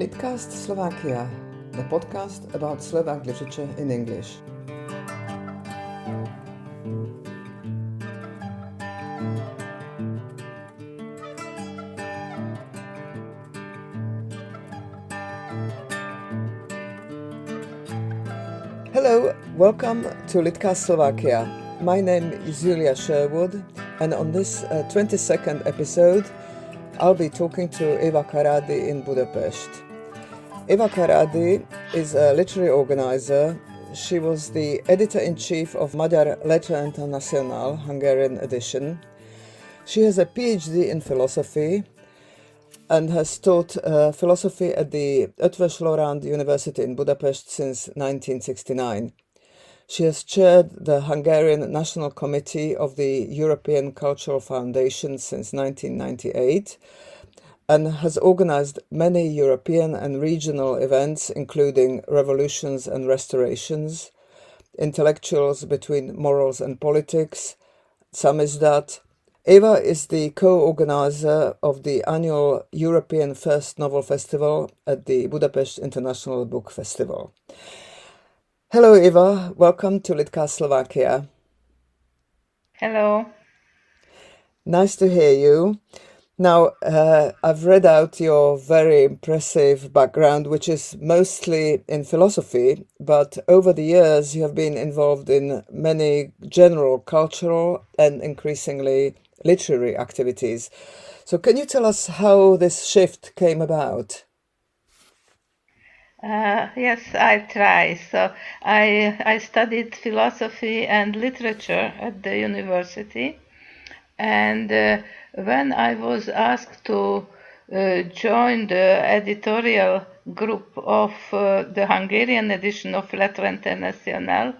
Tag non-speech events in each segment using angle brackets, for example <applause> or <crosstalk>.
Litcast Slovakia, the podcast about Slovak literature in English. Hello, welcome to Litcast Slovakia. My name is Julia Sherwood, and on this uh, 22nd episode, I'll be talking to Eva Karadi in Budapest. Eva Karadi is a literary organizer. She was the editor in chief of Magyar Lettre Internationale, Hungarian edition. She has a PhD in philosophy and has taught uh, philosophy at the Eötvös Loránd University in Budapest since 1969. She has chaired the Hungarian National Committee of the European Cultural Foundation since 1998 and has organized many European and regional events, including revolutions and restorations, intellectuals between morals and politics, samizdat. Eva is the co-organizer of the annual European First Novel Festival at the Budapest International Book Festival. Hello, Eva. Welcome to Litcast Slovakia. Hello. Nice to hear you. Now, uh, I've read out your very impressive background, which is mostly in philosophy, but over the years you have been involved in many general cultural and increasingly literary activities. So, can you tell us how this shift came about? Uh, yes, I try. So I I studied philosophy and literature at the university, and uh, when I was asked to uh, join the editorial group of uh, the Hungarian edition of Lettre Internationale,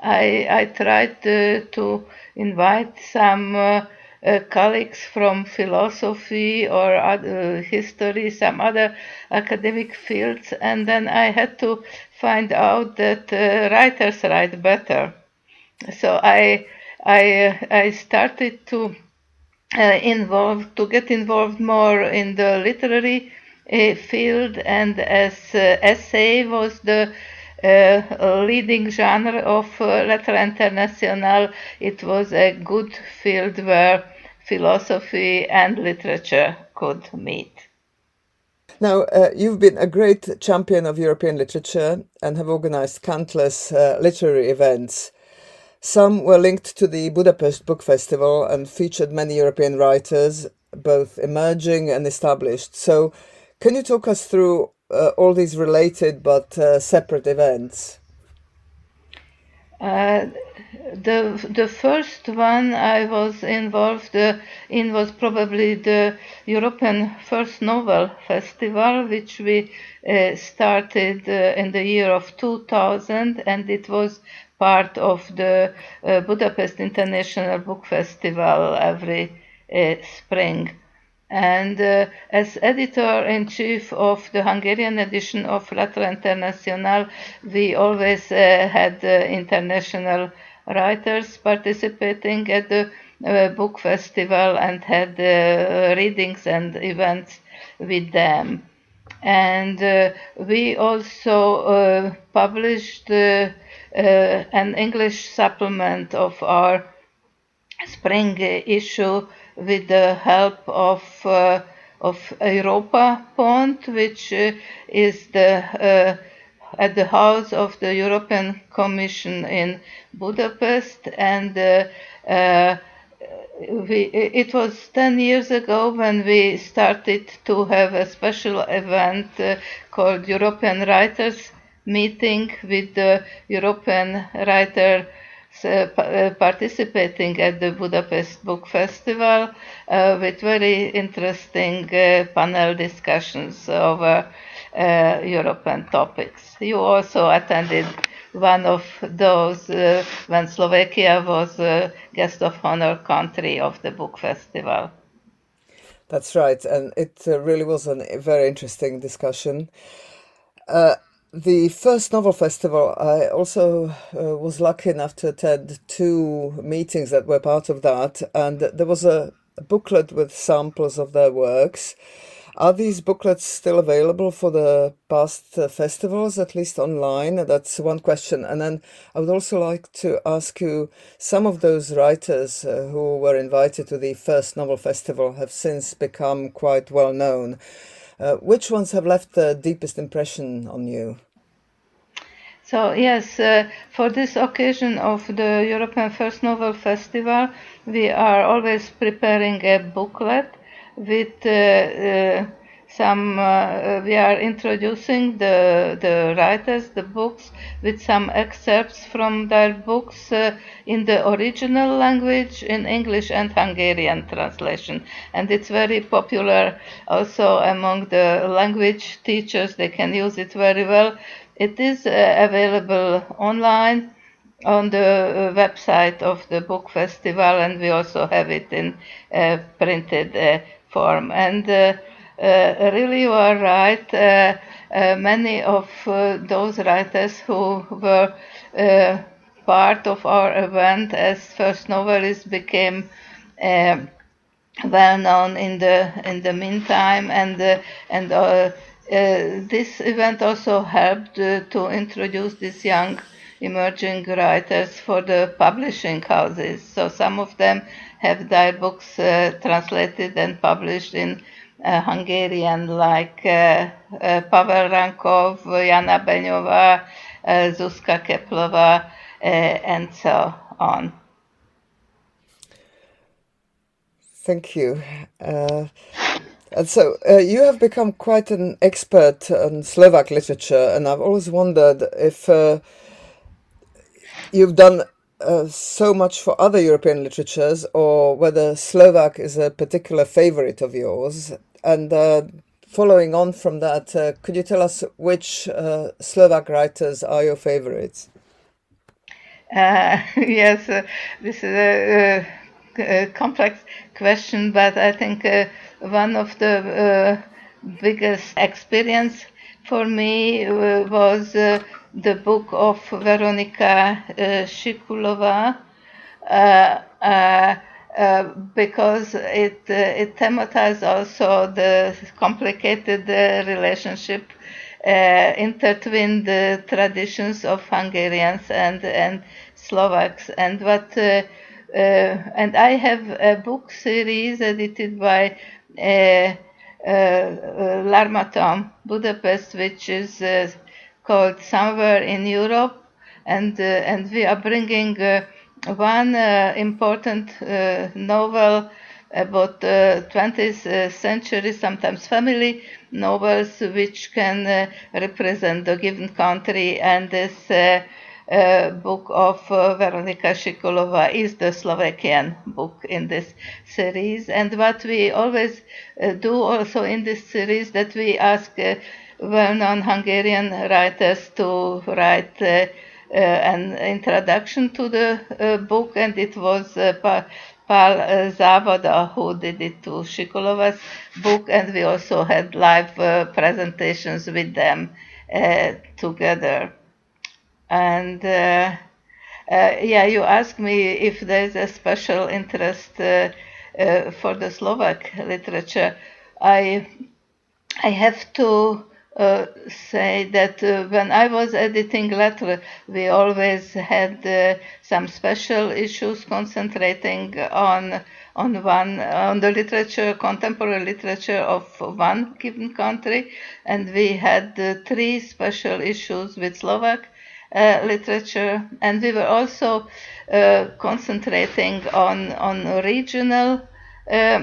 I I tried uh, to invite some uh, colleagues from philosophy or other history, some other academic fields, and then I had to find out that uh, writers write better. So I I I started to uh, involve to get involved more in the literary uh, field, and as uh, essay was the uh, leading genre of uh, Lettre Internationale, it was a good field where philosophy and literature could meet. Now, uh, you've been a great champion of European literature and have organized countless uh, literary events. Some were linked to the Budapest Book Festival and featured many European writers, both emerging and established. So, can you talk us through uh, all these related but uh, separate events? Uh, the the first one I was involved uh, in was probably the European First Novel Festival, which we uh, started uh, in the year of 2000, and it was part of the Budapest International Book Festival every spring. And uh, as editor in chief of the Hungarian edition of Lettre International, we always uh, had uh, international writers participating at the uh, book festival and had uh, readings and events with them. And uh, we also published an English supplement of our spring issue with the help of uh, of Europa Pont, which uh, is the uh, at the house of the European Commission in Budapest, and uh, uh, we, it was 10 years ago when we started to have a special event uh, called European Writers Meeting with the European Writer participating at the Budapest Book Festival uh, with very interesting uh, panel discussions over European topics. You also attended one of those uh, when Slovakia was a guest of honor country of the book festival. That's right, and it uh, really was a very interesting discussion. The first novel festival, I also uh, was lucky enough to attend two meetings that were part of that, and there was a, a booklet with samples of their works. Are these booklets still available for the past uh, festivals, at least online? That's one question. And then I would also like to ask you some of those writers uh, who were invited to the first novel festival have since become quite well known. Uh, which ones have left the deepest impression on you? So yes, uh, for this occasion of the European First Novel Festival, we are always preparing a booklet with uh, uh, some. Uh, we are introducing the the writers, the books, with some excerpts from their books uh, in the original language, in English and Hungarian translation, and it's very popular also among the language teachers. They can use it very well it is uh, available online on the uh, website of the book festival, and we also have it in uh, printed form. And really, you are right. many of those writers who were part of our event as first novelists became uh, well known in the in the meantime and uh, and uh, uh, this event also helped uh, to introduce these young emerging writers for the publishing houses. So some of them have their books uh, translated and published in uh, Hungarian, like uh, uh, Pavel Rankov, Jana Benyova, Zuzka Kepplova, and so on. Thank you. And so uh, you have become quite an expert on Slovak literature, and I've always wondered if uh, you've done uh, so much for other European literatures, or whether Slovak is a particular favorite of yours. And uh, following on from that, uh, could you tell us which uh, Slovak writers are your favorites? <laughs> yes, this is a, a, complex question, but I think one of the uh, biggest experience for me uh, was uh, the book of Veronika Shikulova. Uh, because it uh, it thematized also the complicated uh, relationship intertwined the traditions of Hungarians and and Slovaks. And what and I have a book series edited by uh, uh, L'Harmattan, Budapest, which is uh, called Somewhere in Europe, and and we are bringing one important novel about uh, 20th century, sometimes family novels, which can uh, represent the given country. And this uh, uh, book of uh, Veronika Shikulova is the Slovakian book in this series. And what we always uh, do also in this series that we ask uh, well-known Hungarian writers to write uh, uh, an introduction to the book, and it was Pal Zavada who did it to Shikulova's book, and we also had live presentations with them together. And uh, uh, yeah, you asked me if there's a special interest uh, uh, for the Slovak literature. I I have to uh, say that uh, when I was editing Lettre, we always had uh, some special issues concentrating on on one on the literature, contemporary literature of one given country, and we had three special issues with Slovak uh, literature, and we were also uh, concentrating on on regional. Uh,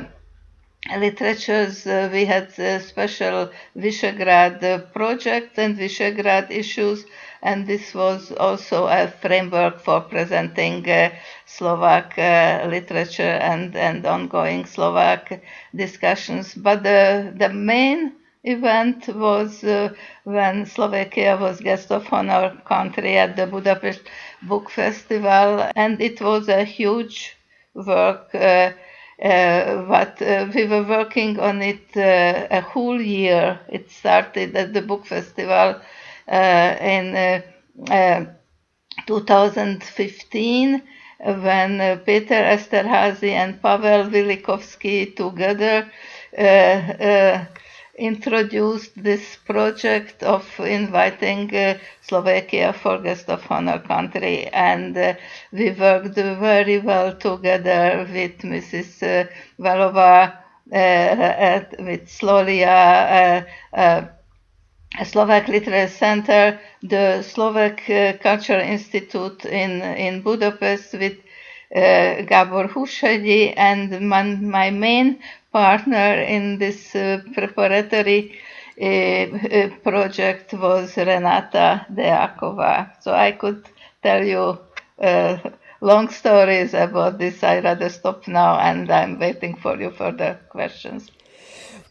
literatures. Uh, we had a special Visegrad uh, project and Visegrad issues, and this was also a framework for presenting uh, Slovak literature and, and ongoing Slovak discussions. But the, the main event was uh, when Slovakia was guest of honor country at the Budapest Book Festival, and it was a huge work. Uh, uh, but uh, we were working on it uh, a whole year. It started at the book festival uh, in 2015 when Peter Esterhazy and Pavel Vilikovsky together introduced this project of inviting uh, Slovakia for guest of honor country, and uh, we worked very well together with Mrs. Uh, Valova, uh, with Slolia. Uh, Slovak Literary Center, the Slovak uh, Culture Institute in, in Budapest with uh, Gabor Húshegyi and my, my main partner in this uh, preparatory uh, uh, project was Renata Deakova. So I could tell you long stories about this. I rather stop now and I'm waiting for you further questions.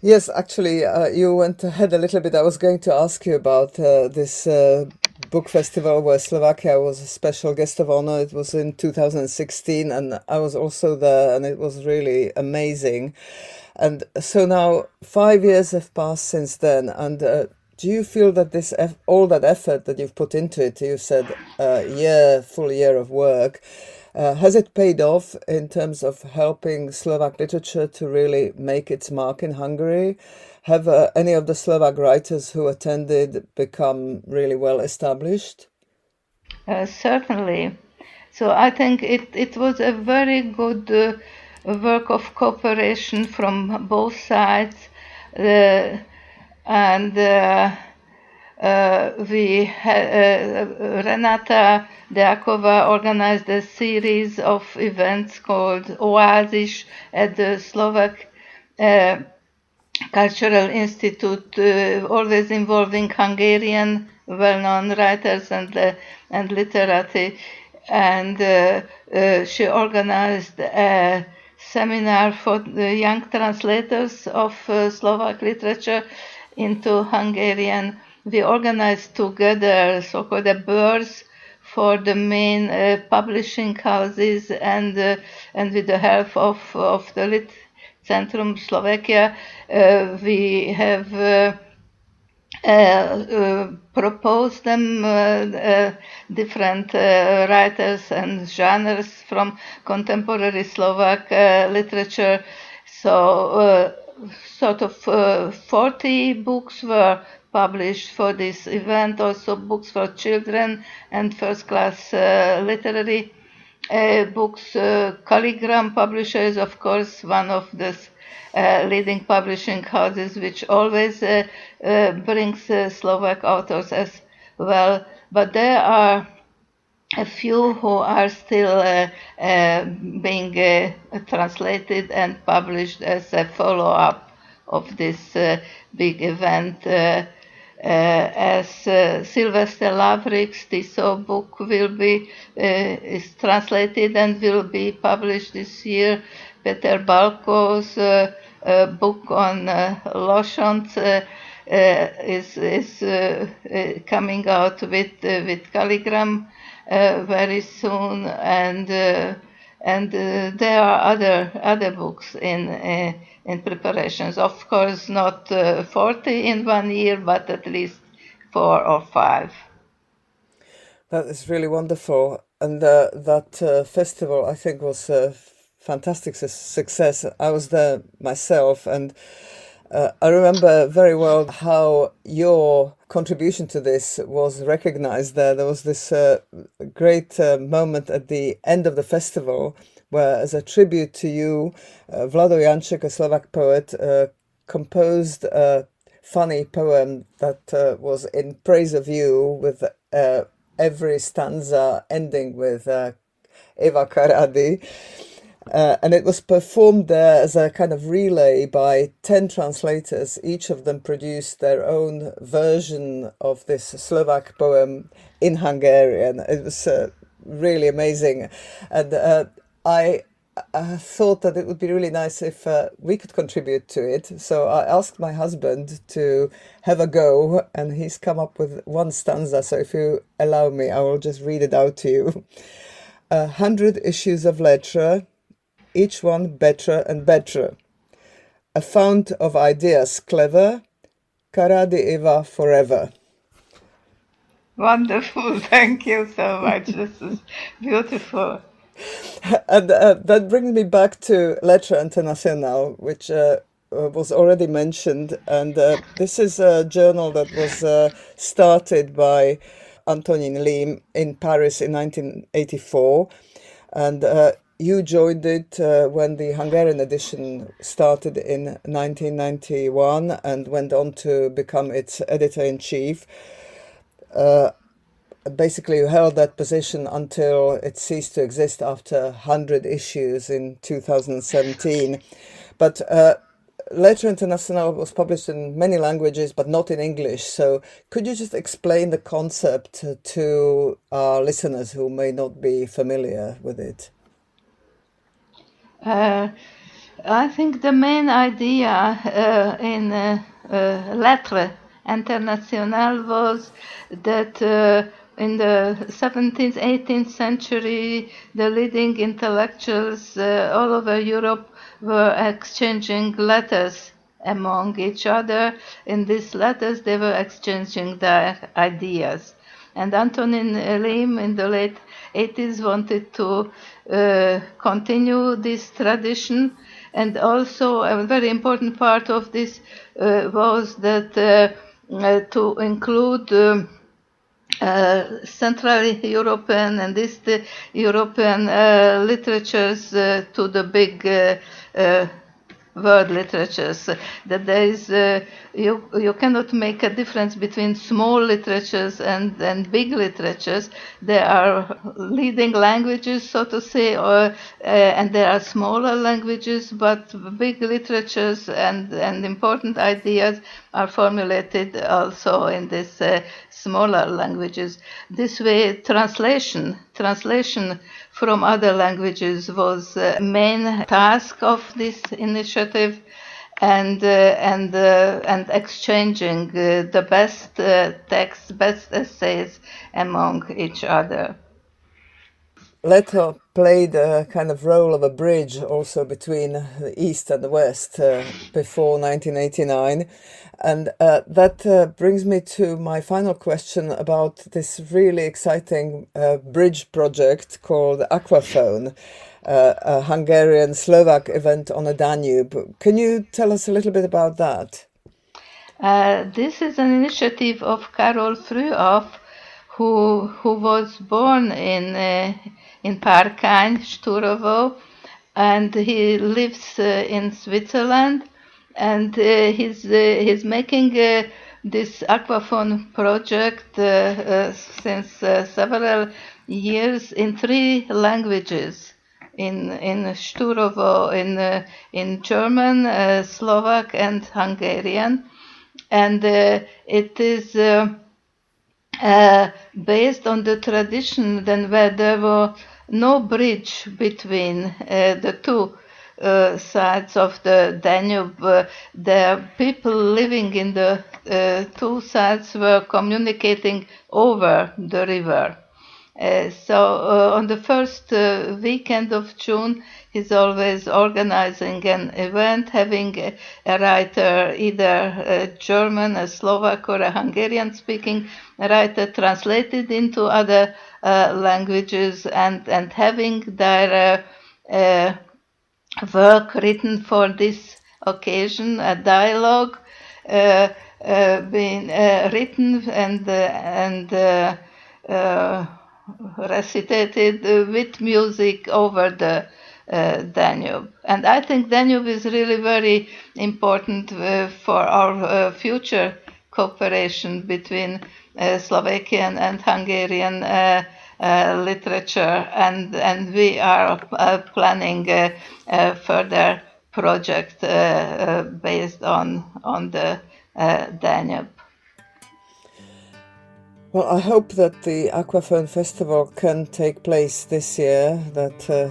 Yes, actually, uh, you went ahead a little bit. I was going to ask you about uh, this uh, book festival where Slovakia was a special guest of honor. It was in 2016, and I was also there, and it was really amazing. And so now five years have passed since then, and uh, do you feel that this all that effort that you've put into it, you said a year, full year of work, uh, has it paid off in terms of helping Slovak literature to really make its mark in Hungary? Have uh, any of the Slovak writers who attended become really well established? Uh, certainly. So I think it, it was a very good uh, work of cooperation from both sides. Uh, and uh, uh, we uh, Renata Deakova organized a series of events called Oasis at the Slovak uh, Cultural Institute, uh, always involving Hungarian well-known writers and uh, and literati, and she organized a seminar for the young translators of Slovak literature into Hungarian we organized together so-called a birds for the main uh, publishing houses and uh, and with the help of of the Lit Centrum Slovakia, uh, we have. Uh, uh, uh, proposed them different writers and genres from contemporary Slovak literature. So, sort of 40 books were published for this event, also books for children and first class uh, literary uh, books. Uh, Kalligram Publishers, of course, one of the uh, leading publishing houses, which always uh, uh, brings Slovak authors as well. But there are a few who are still uh, uh, being uh, translated and published as a follow up of this big event. Uh, as uh, Silvester Lavrik's Tiso book will be uh, is translated and will be published this year. Peter Balko's book on uh, is is coming out with with Kalligram very soon, and and there are other other books in in preparations. Of course, not uh, 40 in one year, but at least four or five. That is really wonderful. And uh, that uh, festival, I think, was a fantastic success. I was there myself, and uh, I remember very well how your contribution to this was recognized there. There was this uh, great uh, moment at the end of the festival where, as a tribute to you, uh, Vlado Janček, a Slovak poet, uh, composed a funny poem that uh, was in praise of you, with uh, every stanza ending with Eva Karadi. Uh, and it was performed there as a kind of relay by 10 translators. Each of them produced their own version of this Slovak poem in Hungarian. It was uh, really amazing. And uh, I I thought that it would be really nice if uh, we could contribute to it. So I asked my husband to have a go, and he's come up with one stanza. So if you allow me, I will just read it out to you. <laughs> A hundred issues of Lettre, each one better and better. A fount of ideas clever, Karadi Eva forever. Wonderful. <laughs> Thank you so much. <laughs> this is beautiful. and uh, that brings me back to Lettre Internationale, which uh, uh, was already mentioned, and uh, this is a journal that was uh, started by Antonin Liehm in Paris in 1984, and uh, you joined it uh, when the Hungarian edition started in 1991 and went on to become its editor in chief. Uh, basically, you held that position until it ceased to exist after 100 issues in 2017. But uh, Lettre Internationale was published in many languages, but not in English. So, could you just explain the concept to our listeners who may not be familiar with it? Uh, I think the main idea uh, in uh, uh Lettre Internationale was that uh, in the 17th, 18th century, the leading intellectuals uh, all over Europe were exchanging letters among each other. In these letters, they were exchanging their ideas. And Antonin Liehm in the late 80s wanted to continue this tradition. And also, a very important part of this uh, was that uh, uh to include um, uh, Central European and East European uh, literatures to the big world literatures that there is uh, you you cannot make a difference between small literatures and and big literatures. There are leading languages so to say or uh, and there are smaller languages but big literatures and and important ideas are formulated also in this uh, smaller languages this way translation translation from other languages was the main task of this initiative and uh, and uh, and exchanging uh, the best uh, texts, best essays among each other. Lettre played a kind of role of a bridge also between the East and the West uh, before 1989. And uh, that uh, brings me to my final question about this really exciting uh, bridge project called Aquaphone, uh, a Hungarian Slovak event on the Danube. Can you tell us a little bit about that? Uh, this is an initiative of Karol Frühauf, who, who was born in in Párkány, Sturovo, and he lives uh, in Switzerland, and uh, he's uh, he's making this aquaphone project since several years in three languages in in Sturovo in uh, in German, uh, Slovak, and Hungarian, and uh, it is based on the tradition then where there were no bridge between uh, the two uh, sides of the Danube. Uh, the people living in the uh, two sides were communicating over the river. Uh, so uh, on the first weekend of June, he's always organizing an event, having a, a writer, either a German, a Slovak, or a Hungarian speaking writer, translated into other uh, languages and, and having their uh, uh, work written for this occasion, a dialogue uh, being written and, and recitated with music over the uh, Danube. And I think Danube is really very important uh, for our uh, future cooperation between uh, Slovakian and Hungarian uh, uh, literature. And, and we are planning a further project based on, on the Danube. Well, I hope that the Aquaphone Festival can take place this year, that uh,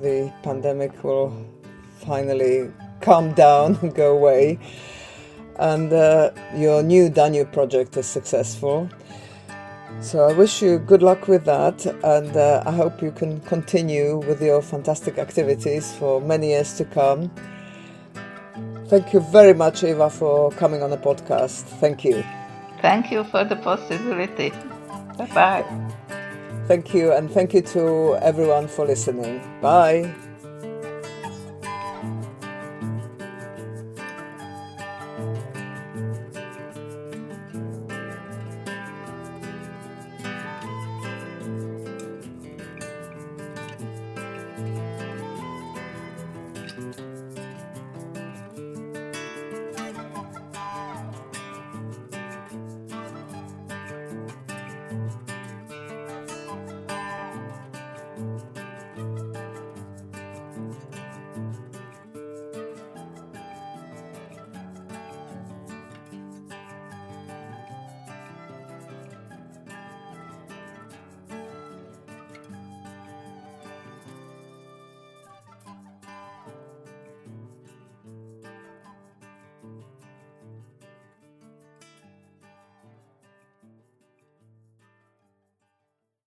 the pandemic will finally calm down and <laughs> go away, and uh, your new Danube project is successful. So I wish you good luck with that, and uh, I hope you can continue with your fantastic activities for many years to come. Thank you very much, Eva, for coming on the podcast. Thank you. Thank you for the possibility. Bye bye. Thank you, and thank you to everyone for listening. Bye.